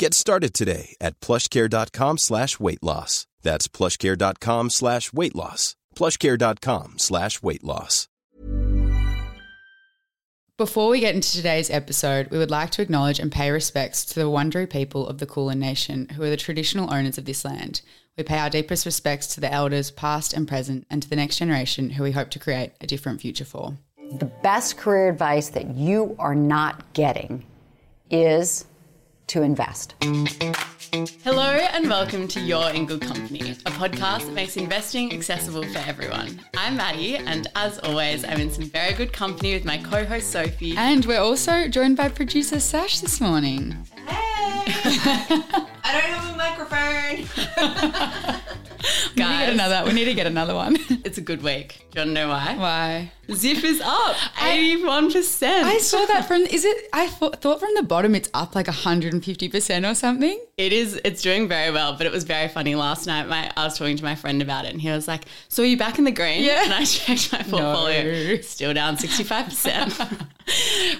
Get started today at plushcare.com slash weight loss. That's plushcare.com slash weight loss. plushcare.com slash weight loss. Before we get into today's episode, we would like to acknowledge and pay respects to the Wurundjeri people of the Kulin Nation, who are the traditional owners of this land. We pay our deepest respects to the elders, past and present, and to the next generation, who we hope to create a different future for. The best career advice that you are not getting is to invest. Hello and welcome to You're in Good Company, a podcast that makes investing accessible for everyone. I'm Maddie, and as always, I'm in some very good company with my co host Sophie. And we're also joined by producer Sash this morning. Hey! I don't have a microphone. We need to get another. We need to get another one. it's a good week. Do you want to know why? Why? Zip is up, eighty-one percent. I saw that from. Is it? I thought, thought from the bottom it's up like hundred and fifty percent or something. It is. It's doing very well, but it was very funny last night. My I was talking to my friend about it, and he was like, "So are you back in the green?" Yeah. And I checked my portfolio. No. Still down sixty-five percent.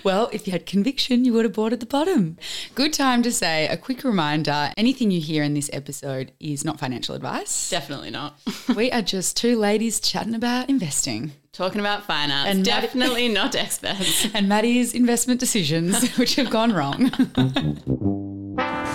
well, if you had conviction, you would have bought at the bottom. Good time to say a quick reminder: anything you hear in this episode is not financial advice. Definitely not. we are just two ladies chatting about investing. Talking about finance, and definitely not experts. And Maddie's investment decisions, which have gone wrong.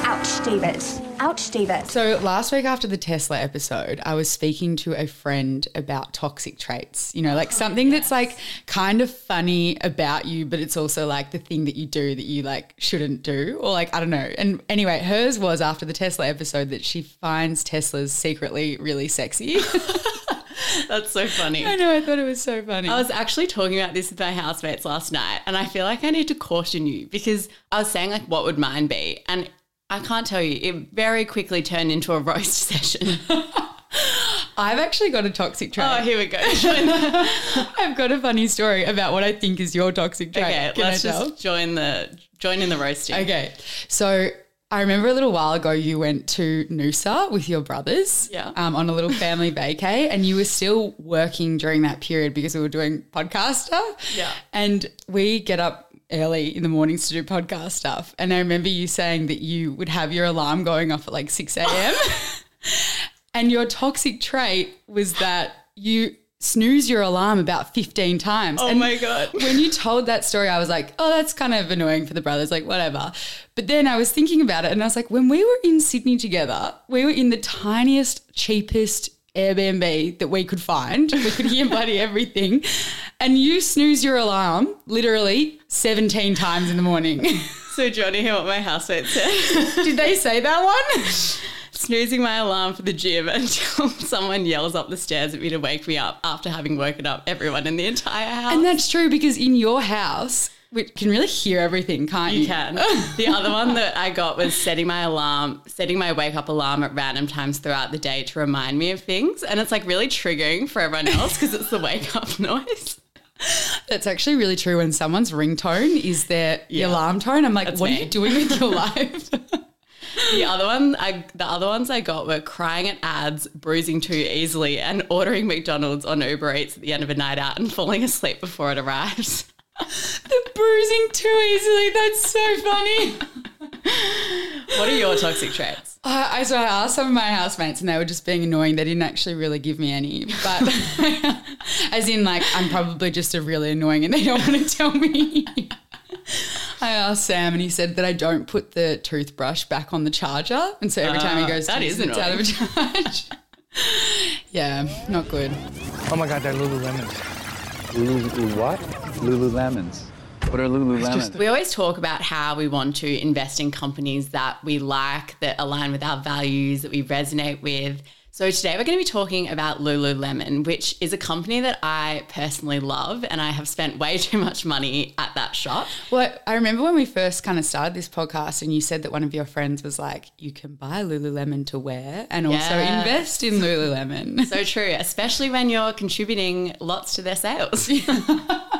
Ouch, David. Ouch, David. So last week after the Tesla episode, I was speaking to a friend about toxic traits. You know, like oh, something yes. that's like kind of funny about you, but it's also like the thing that you do that you like shouldn't do, or like I don't know. And anyway, hers was after the Tesla episode that she finds Teslas secretly really sexy. That's so funny. I know. I thought it was so funny. I was actually talking about this with my housemates last night, and I feel like I need to caution you because I was saying like, what would mine be? And I can't tell you. It very quickly turned into a roast session. I've actually got a toxic trait. Oh, here we go. I've got a funny story about what I think is your toxic trait. Okay, Can let's just join the join in the roasting. Okay, so I remember a little while ago you went to Noosa with your brothers yeah. um, on a little family vacay and you were still working during that period because we were doing podcast stuff. Yeah. And we get up early in the mornings to do podcast stuff. And I remember you saying that you would have your alarm going off at like 6 a.m. and your toxic trait was that you snooze your alarm about 15 times. Oh and my God. when you told that story, I was like, oh, that's kind of annoying for the brothers, like, whatever. But then I was thinking about it and I was like, when we were in Sydney together, we were in the tiniest, cheapest Airbnb that we could find. We could hear bloody everything. And you snooze your alarm literally 17 times in the morning. So, Johnny, hear what my housemate said? Did they say that one? snoozing my alarm for the gym until someone yells up the stairs at me to wake me up after having woken up everyone in the entire house. And that's true because in your house, we can really hear everything, can't you? You can. the other one that I got was setting my alarm, setting my wake up alarm at random times throughout the day to remind me of things. And it's like really triggering for everyone else because it's the wake up noise. That's actually really true. When someone's ringtone is their yeah. alarm tone, I'm like, That's what me. are you doing with your life? the other one, I, the other ones I got were crying at ads, bruising too easily, and ordering McDonald's on Uber Eats at the end of a night out and falling asleep before it arrives. The bruising too easily. That's so funny. what are your toxic traits? Uh, I so I asked some of my housemates, and they were just being annoying. They didn't actually really give me any, but as in, like, I'm probably just a really annoying, and they don't want to tell me. I asked Sam, and he said that I don't put the toothbrush back on the charger, and so every time he ah, goes, that is it's out of a charge. yeah, not good. Oh my god, they're Lululemons. Lulu what? Lululemons. What are Lululemon? We always talk about how we want to invest in companies that we like, that align with our values, that we resonate with. So today we're going to be talking about Lululemon, which is a company that I personally love and I have spent way too much money at that shop. Well, I remember when we first kind of started this podcast and you said that one of your friends was like, you can buy Lululemon to wear and also invest in Lululemon. So true, especially when you're contributing lots to their sales.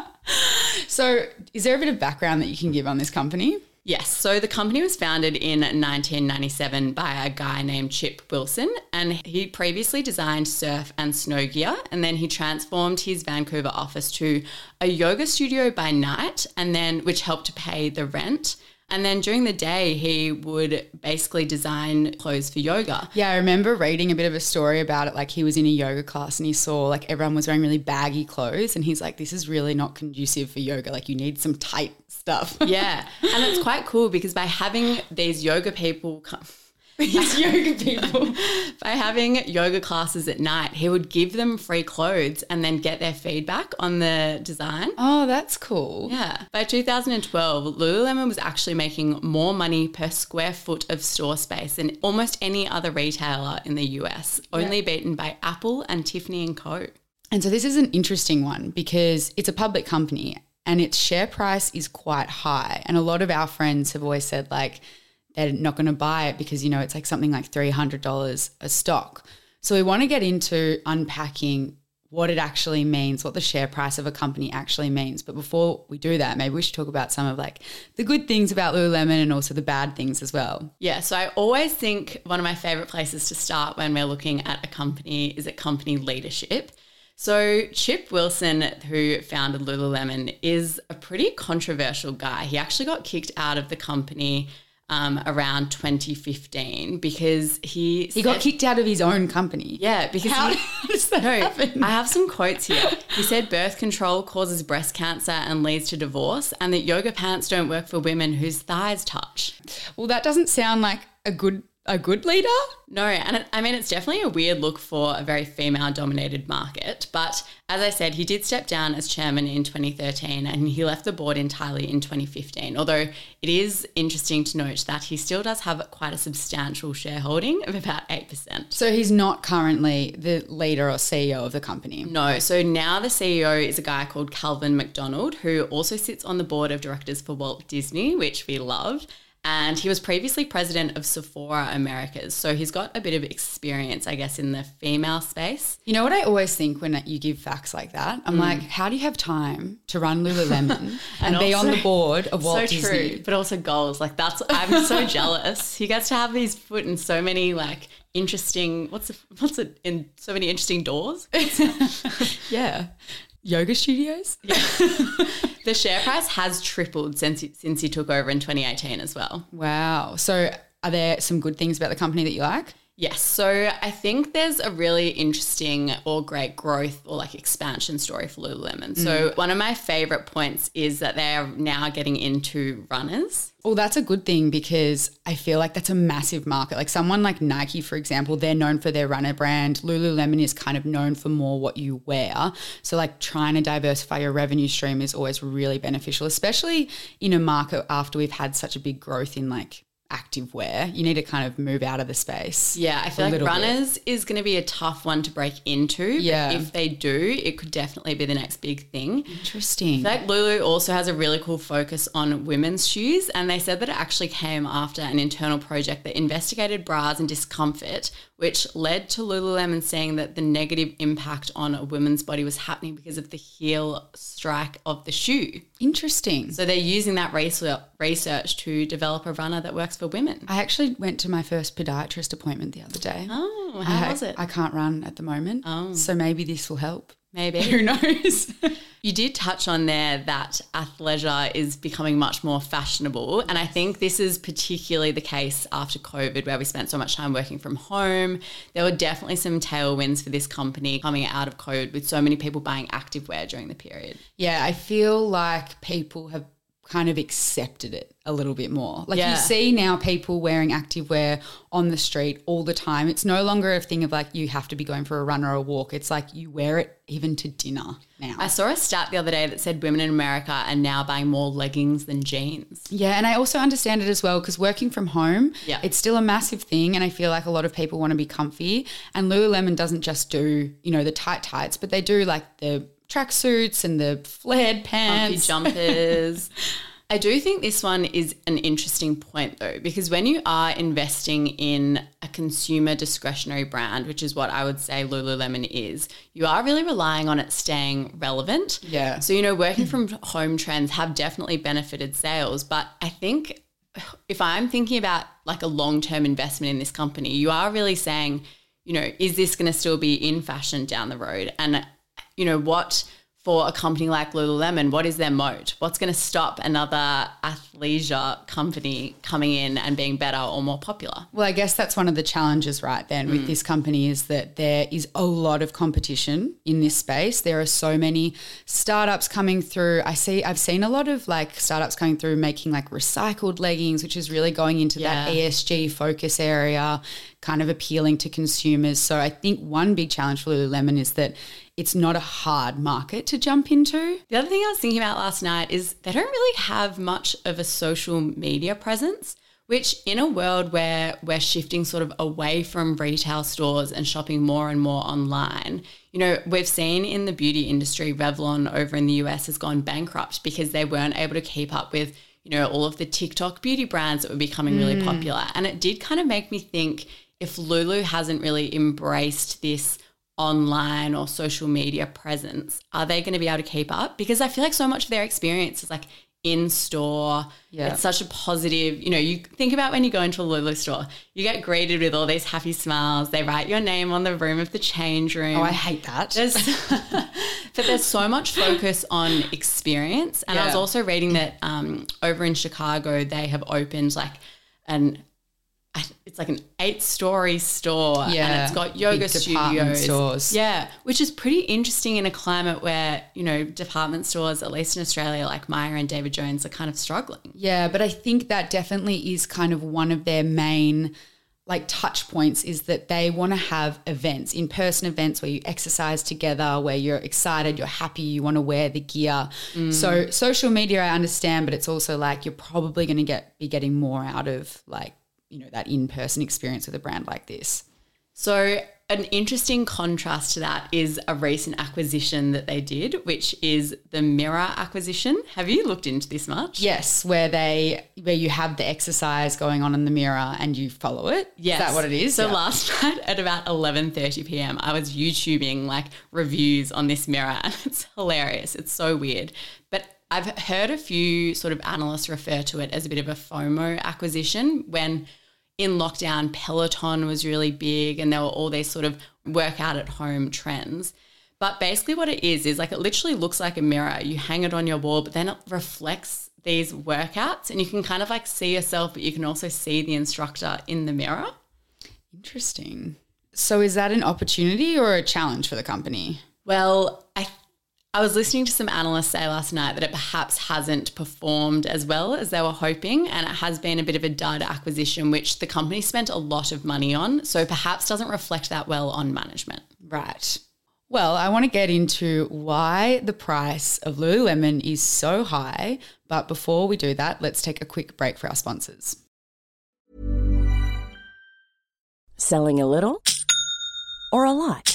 so, is there a bit of background that you can give on this company? Yes. So the company was founded in 1997 by a guy named Chip Wilson, and he previously designed surf and snow gear. And then he transformed his Vancouver office to a yoga studio by night, and then which helped to pay the rent. And then during the day, he would basically design clothes for yoga. Yeah, I remember reading a bit of a story about it. Like he was in a yoga class and he saw like everyone was wearing really baggy clothes, and he's like, "This is really not conducive for yoga. Like you need some tight stuff." Yeah. And it's quite cool because by having these yoga people come, These yoga people. by having yoga classes at night, he would give them free clothes and then get their feedback on the design. Oh, that's cool. Yeah. By 2012, Lululemon was actually making more money per square foot of store space than almost any other retailer in the US, only beaten by Apple and Tiffany and Co. And so this is an interesting one because it's a public company and its share price is quite high. And a lot of our friends have always said like they're not going to buy it because you know it's like something like $300 a stock. So we want to get into unpacking what it actually means, what the share price of a company actually means. But before we do that, maybe we should talk about some of like the good things about Lululemon and also the bad things as well. Yeah, so I always think one of my favorite places to start when we're looking at a company is at company leadership. So, Chip Wilson, who founded Lululemon, is a pretty controversial guy. He actually got kicked out of the company um, around 2015 because he He got kicked out of his own company. Yeah, because How he, does that happen? I have some quotes here. He said birth control causes breast cancer and leads to divorce, and that yoga pants don't work for women whose thighs touch. Well, that doesn't sound like a good a good leader. No, and it, I mean, it's definitely a weird look for a very female dominated market. But as I said, he did step down as chairman in 2013 and he left the board entirely in 2015. Although it is interesting to note that he still does have quite a substantial shareholding of about 8%. So he's not currently the leader or CEO of the company. No, so now the CEO is a guy called Calvin McDonald, who also sits on the board of directors for Walt Disney, which we love. And he was previously president of Sephora Americas. So he's got a bit of experience, I guess, in the female space. You know what I always think when you give facts like that? I'm mm. like, how do you have time to run Lululemon and, be on the board of Walt so Disney? true, but also goals. Like that's I'm so jealous. He gets to have his foot in so many like interesting. What's what's it in so many interesting doors? Yeah. Yoga studios? Yeah. the share price has tripled since he, since he took over in 2018 as well. Wow. So are there some good things about the company that you like? Yes. So I think there's a really interesting or great growth or like expansion story for Lululemon. So mm. one of my favorite points is that they are now getting into runners. Well, that's a good thing because I feel like that's a massive market. Like someone like Nike, for example, they're known for their runner brand. Lululemon is kind of known for more what you wear. So, like trying to diversify your revenue stream is always really beneficial, especially in a market after we've had such a big growth in like active wear. You need to kind of move out of the space. Yeah, I feel like little bit. runners is going to be a tough one to break into. but Yeah. if they do, it could definitely be the next big thing. Interesting. Like Lulu also has a really cool focus on women's shoes, and they said that it actually came after an internal project that investigated bras and discomfort, which led to Lululemon saying that the negative impact on a woman's body was happening because of the heel strike of the shoe. Interesting. So they're using that research research to develop a runner that works for women. I actually went to my first podiatrist appointment the other day. Oh, I, how was it? I can't run at the moment. Oh. So maybe this will help. Maybe. Who knows? You did touch on there that athleisure is becoming much more fashionable. And I think this is particularly the case after COVID, where we spent so much time working from home. There were definitely some tailwinds for this company coming out of COVID with so many people buying activewear during the period. yeah, I feel like people have kind of accepted it a little bit more. Like Yeah. you see now people wearing activewear on the street all the time. It's no longer a thing of like you have to be going for a run or a walk. It's like you wear it even to dinner now. I saw a stat the other day that said women in America are now buying more leggings than jeans. Yeah, and I also understand it as well because working from home, Yeah. it's still a massive thing, and I feel like a lot of people want to be comfy. And Lululemon doesn't just do you know the tight tights, but they do like the tracksuits and the flared Comfy pants. jumpers. I do think this one is an interesting point though, because when you are investing in a consumer discretionary brand, which is what I would say Lululemon is, you are really relying on it staying relevant. Yeah. So, you know, working from home trends have definitely benefited sales, but I think if I'm thinking about like a long term investment in this company, you are really saying, you know, is this going to still be in fashion down the road? And, you know, what for a company like Lululemon, what is their moat? What's going to stop another athleisure company coming in and being better or more popular? Well, I guess that's one of the challenges, right? Then with mm. this company is that there is a lot of competition in this space. There are so many startups coming through. I see, I've seen a lot of like startups coming through making like recycled leggings, which is really going into that ESG focus area, kind of appealing to consumers. So I think one big challenge for Lululemon is that it's not a hard market to jump into. The other thing I was thinking about last night is they don't really have much of a social media presence, which in a world where we're shifting sort of away from retail stores and shopping more and more online, you know, we've seen in the beauty industry, Revlon over in the US has gone bankrupt because they weren't able to keep up with, you know, all of the TikTok beauty brands that were becoming really mm. popular. And it did kind of make me think if Lulu hasn't really embraced this online or social media presence, are they going to be able to keep up? Because I feel like so much of their experience is like in store. Yeah. It's such a positive, you know, you think about when you go into a Lulu store, you get greeted with all these happy smiles. They write your name on the room of the change room. Oh, I hate that. There's, but there's so much focus on experience. And I was also reading that um, over in Chicago, they have opened like an it's like an eight-story store, yeah, and it's got yoga studios. stores. Yeah, which is pretty interesting in a climate where you know department stores, at least in Australia, like Myer and David Jones, are kind of struggling. Yeah, but I think that definitely is kind of one of their main like touch points is that they want to have events, in-person events where you exercise together, where you're excited, you're happy, you want to wear the gear. Mm. So social media I understand, but it's also like you're probably going to get be getting more out of like, you know, that in-person experience with a brand like this. So, an interesting contrast to that is a recent acquisition that they did, which is the Mirror acquisition. Have you looked into this much? Yes, where they where you have the exercise going on in the mirror and you follow it. Yes. Is that what it is? So Yeah. last night at about 11:30 p.m. I was YouTubing like reviews on this mirror and it's hilarious. It's so weird. But I've heard a few sort of analysts refer to it as a bit of a FOMO acquisition when in lockdown Peloton was really big and there were all these sort of workout at home trends. But basically what it is is like it literally looks like a mirror. You hang it on your wall, but then it reflects these workouts and you can kind of like see yourself, but you can also see the instructor in the mirror. Interesting. So is that an opportunity or a challenge for the company? Well, I I was listening to some analysts say last night that it perhaps hasn't performed as well as they were hoping, and it has been a bit of a dud acquisition, which the company spent a lot of money on. So perhaps doesn't reflect that well on management. Right. Well, I want to get into why the price of Lululemon is so high. But before we do that, let's take a quick break for our sponsors. Selling a little or a lot?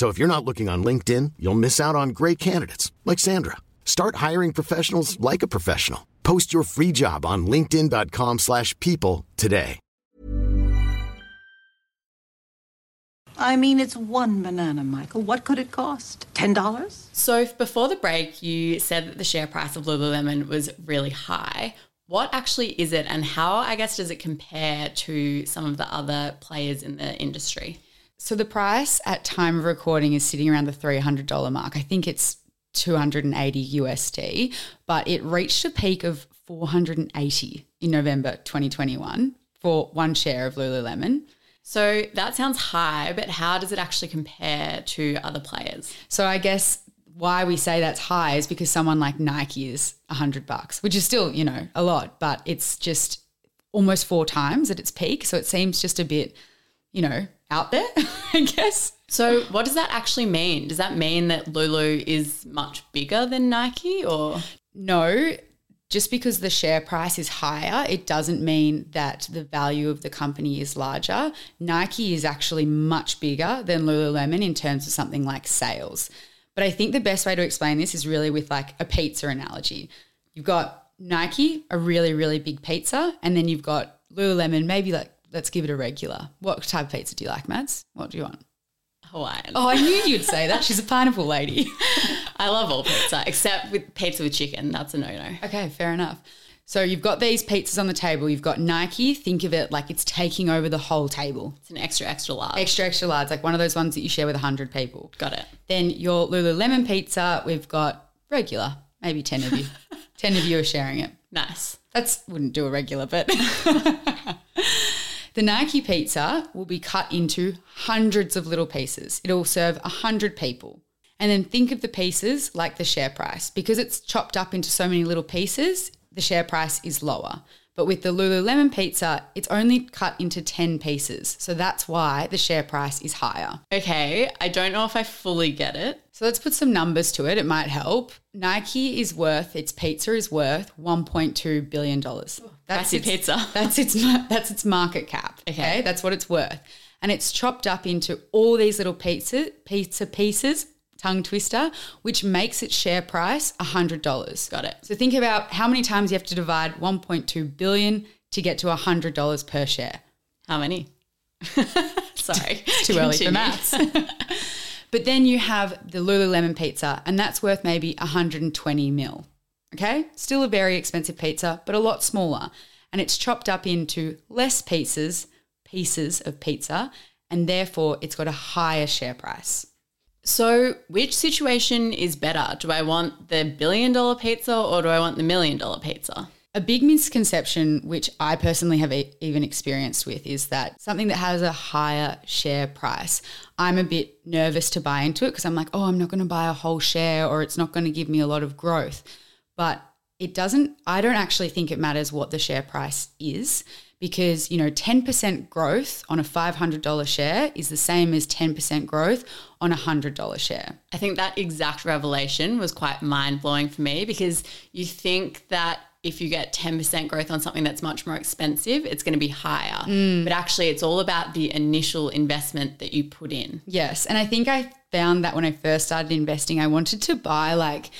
So if you're not looking on LinkedIn, you'll miss out on great candidates like Sandra. Start hiring professionals like a professional. Post your free job on linkedin.com/people slash people today. I mean, it's one banana, Michael. What could it cost? $10? So before the break, you said that the share price of Lululemon was really high. What actually is it, and how, I guess, does it compare to some of the other players in the industry? So the price at time of recording is sitting around the $300 mark. I think it's 280 USD, but it reached a peak of 480 in November 2021 for one share of Lululemon. So that sounds high, but how does it actually compare to other players? So I guess why we say that's high is because someone like Nike is 100 bucks, which is still, you know, a lot, but it's just almost four times at its peak. So it seems just a bit, you know, out there, I guess. So what does that actually mean? Does that mean that Lulu is much bigger than Nike or No, just because the share price is higher, it doesn't mean that the value of the company is larger. Nike is actually much bigger than Lululemon in terms of something like sales. But I think the best way to explain this is really with like a pizza analogy. You've got Nike, a really, really big pizza, and then you've got Lululemon, maybe like, let's give it a regular. What type of pizza do you like, Mads? What do you want? Hawaiian? Oh, I knew you'd say that. She's a pineapple lady. I love all pizza except with pizza with chicken. That's a no-no. Okay, fair enough. So you've got these pizzas on the table. You've got Nike. Think of it like it's taking over the whole table. It's an extra, extra large. Extra, extra large, like one of those ones that you share with 100 people. Got it. Then your Lululemon pizza, we've got regular, maybe 10 of you. 10 of you are sharing it. Nice. That's wouldn't do a regular, but the Nike pizza will be cut into hundreds of little pieces. It'll serve 100 people. And then think of the pieces like the share price. Because it's chopped up into so many little pieces, the share price is lower. But with the Lululemon pizza, it's only cut into 10 pieces. So that's why the share price is higher. Okay, I don't know if I fully get it. So let's put some numbers to it. It might help. Nike is worth, its pizza is worth $1.2 billion. That's That's its, pizza. That's its, that's its market cap. Okay. That's what it's worth. And it's chopped up into all these little pizza, pizza pieces, tongue twister, which makes its share price $100. Got it. So think about how many times you have to divide 1.2 billion to get to $100 per share. How many? Sorry. It's too early for maths. but then you have the Lululemon pizza, and that's worth maybe 120 mil. Okay, still a very expensive pizza, but a lot smaller, and it's chopped up into less pieces, pieces of pizza, and therefore it's got a higher share price. So, which situation is better? Do I want the billion dollar pizza or do I want the million dollar pizza? A big misconception, which I personally have even experienced with, is that something that has a higher share price, I'm a bit nervous to buy into it because I'm like, oh, I'm not going to buy a whole share or it's not going to give me a lot of growth. But it doesn't, I don't actually think it matters what the share price is because, you know, 10% growth on a $500 share is the same as 10% growth on a $100 share. I think that exact revelation was quite mind blowing for me because you think that if you get 10% growth on something that's much more expensive, it's going to be higher. Mm. But actually, it's all about the initial investment that you put in. Yes. And I think I found that when I first started investing, I wanted to buy like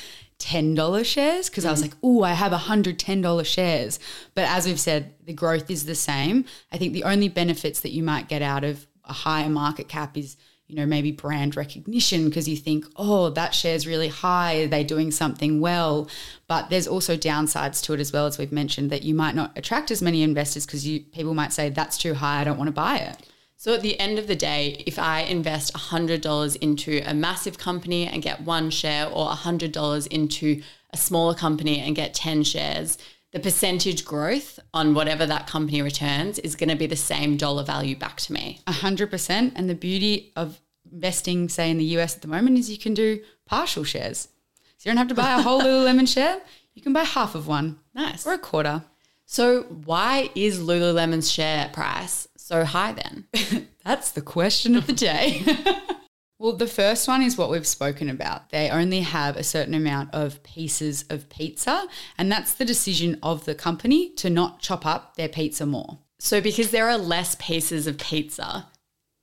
$10 shares because I was mm. like, oh, I have $110 shares. But as we've said, the growth is the same. I think the only benefits that you might get out of a higher market cap is, you know, maybe brand recognition because you think, oh, that share's really high. Are they doing something well? But there's also downsides to it as well, as we've mentioned, that you might not attract as many investors because you people might say, that's too high. I don't want to buy it. So at the end of the day, if I invest $100 into a massive company and get one share, or $100 into a smaller company and get 10 shares, the percentage growth on whatever that company returns is going to be the same dollar value back to me. A hundred percent. And the beauty of investing, say in the US at the moment, is you can do partial shares. So you don't have to buy a whole Lululemon share. You can buy half of one. Nice. Or a quarter. So, why is Lululemon's share price so high then? That's the question of the day. well, the first one is what we've spoken about. They only have a certain amount of pieces of pizza, and that's the decision of the company to not chop up their pizza more. So, because there are less pieces of pizza,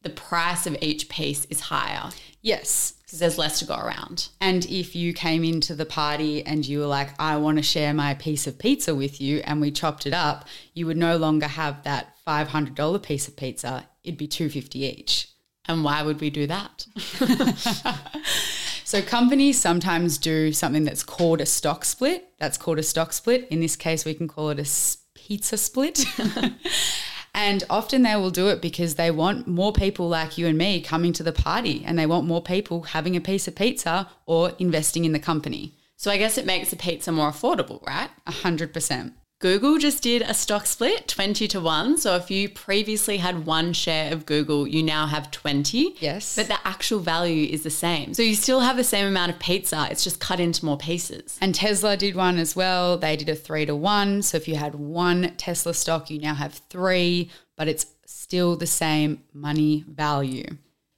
the price of each piece is higher. Yes. Because there's less to go around. And if you came into the party and you were like, I want to share my piece of pizza with you, and we chopped it up, you would no longer have that $500 piece of pizza. It'd be 250 each. And why would we do that? so companies sometimes do something that's called a stock split. That's called a stock split. In this case, we can call it a pizza split. And often they will do it because they want more people like you and me coming to the party and they want more people having a piece of pizza or investing in the company. So I guess it makes the pizza more affordable, right? A hundred percent. Google just did a stock split 20 to 1. So if you previously had one share of Google, you now have 20. Yes. But the actual value is the same. So you still have the same amount of pizza, it's just cut into more pieces. And Tesla did one as well. They did a 3 to 1. So if you had one Tesla stock, you now have 3, but it's still the same money value.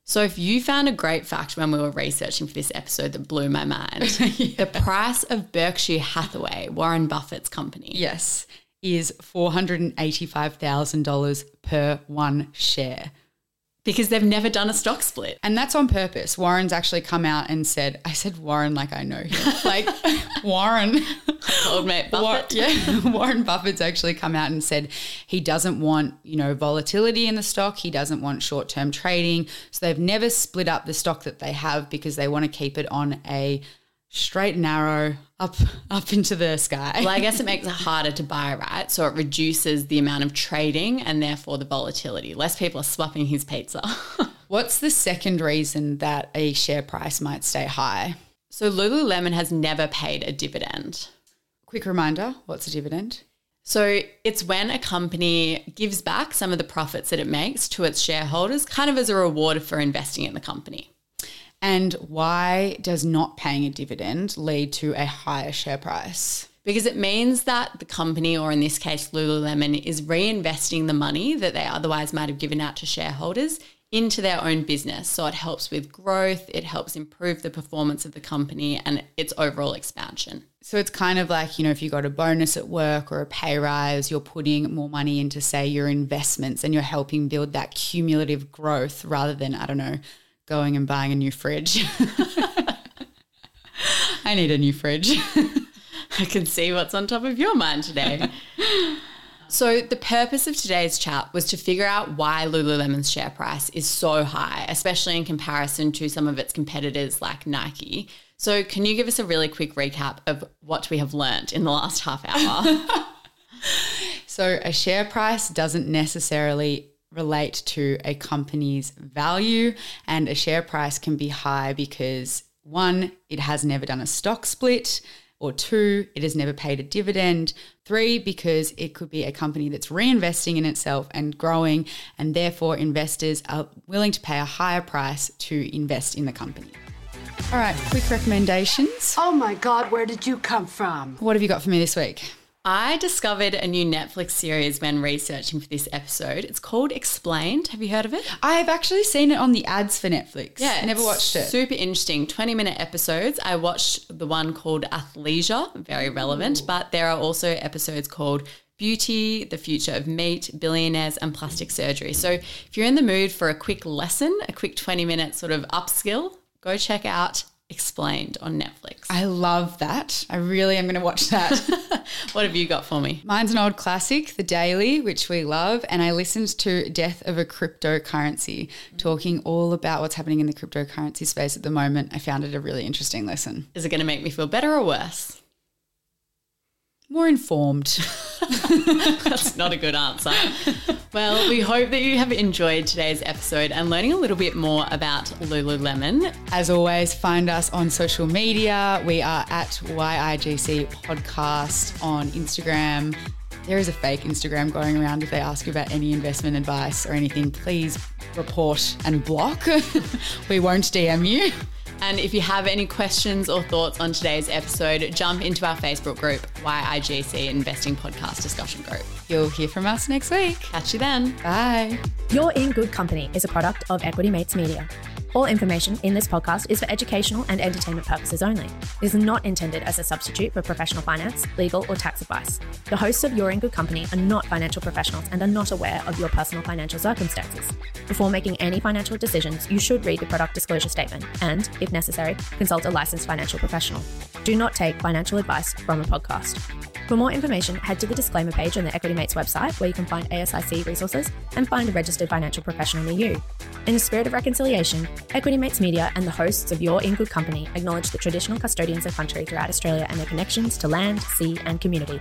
So, if you found a great fact when we were researching for this episode that blew my mind, yeah. the price of Berkshire Hathaway, Warren Buffett's company, yes, is $485,000 per one share because they've never done a stock split. And that's on purpose. Warren's actually come out and said, I said Warren like I know him. like Warren. Old mate Buffett. Yeah. Warren Buffett's actually come out and said he doesn't want, you know, volatility in the stock. He doesn't want short-term trading. So they've never split up the stock that they have because they want to keep it on a straight and narrow up up into the sky. Well, I guess it makes it harder to buy, right? So it reduces the amount of trading and therefore the volatility. Less people are swapping his pizza. What's the second reason that a share price might stay high? So Lululemon has never paid a dividend. Quick reminder, what's a dividend? So it's when a company gives back some of the profits that it makes to its shareholders, kind of as a reward for investing in the company. And why does not paying a dividend lead to a higher share price? Because it means that the company, or in this case, Lululemon, is reinvesting the money that they otherwise might have given out to shareholders into their own business. So it helps with growth, it helps improve the performance of the company and its overall expansion. So it's kind of like, you know, if you got a bonus at work or a pay rise, you're putting more money into, say, your investments and you're helping build that cumulative growth rather than, I don't know, going and buying a new fridge. I need a new fridge. I can see what's on top of your mind today. So, the purpose of today's chat was to figure out why Lululemon's share price is so high, especially in comparison to some of its competitors like Nike. So, can you give us a really quick recap of what we have learned in the last half hour? so, a share price doesn't necessarily relate to a company's value, and a share price can be high because one, it has never done a stock split, or two, it has never paid a dividend, three, because it could be a company that's reinvesting in itself and growing, and therefore investors are willing to pay a higher price to invest in the company. All right, quick recommendations. Oh my God, where did you come from? What have you got for me this week? I discovered a new Netflix series when researching for this episode. It's called Explained. Have you heard of it? I've actually seen it on the ads for Netflix. Yeah, never watched it. Super interesting. 20 minute episodes. I watched the one called Athleisure, very relevant, Ooh. but there are also episodes called Beauty, The Future of Meat, Billionaires, and Plastic Surgery. So if you're in the mood for a quick lesson, a quick 20 minute sort of upskill, go check out Explained on Netflix. I love that. I really am going to watch that. what have you got for me? Mine's an old classic, The Daily, which we love. And I listened to Death of a Cryptocurrency, talking all about what's happening in the cryptocurrency space at the moment. I found it a really interesting lesson. Is it going to make me feel better or worse? More informed. That's not a good answer. Well, we hope that you have enjoyed today's episode and learning a little bit more about Lululemon. As always, find us on social media. We are at YIGC Podcast on Instagram. There is a fake Instagram going around. If they ask you about any investment advice or anything, please report and block. we won't DM you. And if you have any questions or thoughts on today's episode, jump into our Facebook group. YIGC Investing Podcast Discussion Group. You'll hear from us next week. Catch you then. Bye. You're in Good Company is a product of Equity Mates Media. All information in this podcast is for educational and entertainment purposes only. It is not intended as a substitute for professional finance, legal, or tax advice. The hosts of You're in Good Company are not financial professionals and are not aware of your personal financial circumstances. Before making any financial decisions, you should read the product disclosure statement and, if necessary, consult a licensed financial professional. Do not take financial advice from a podcast. For more information, head to the disclaimer page on the Equity Mates website where you can find ASIC resources and find a registered financial professional near you. In the spirit of reconciliation, Equity Mates Media and the hosts of You're In Good Company acknowledge the traditional custodians of country throughout Australia and their connections to land, sea, and community.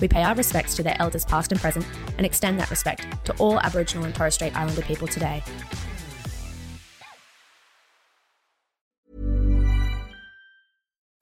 We pay our respects to their elders past and present and extend that respect to all Aboriginal and Torres Strait Islander people today.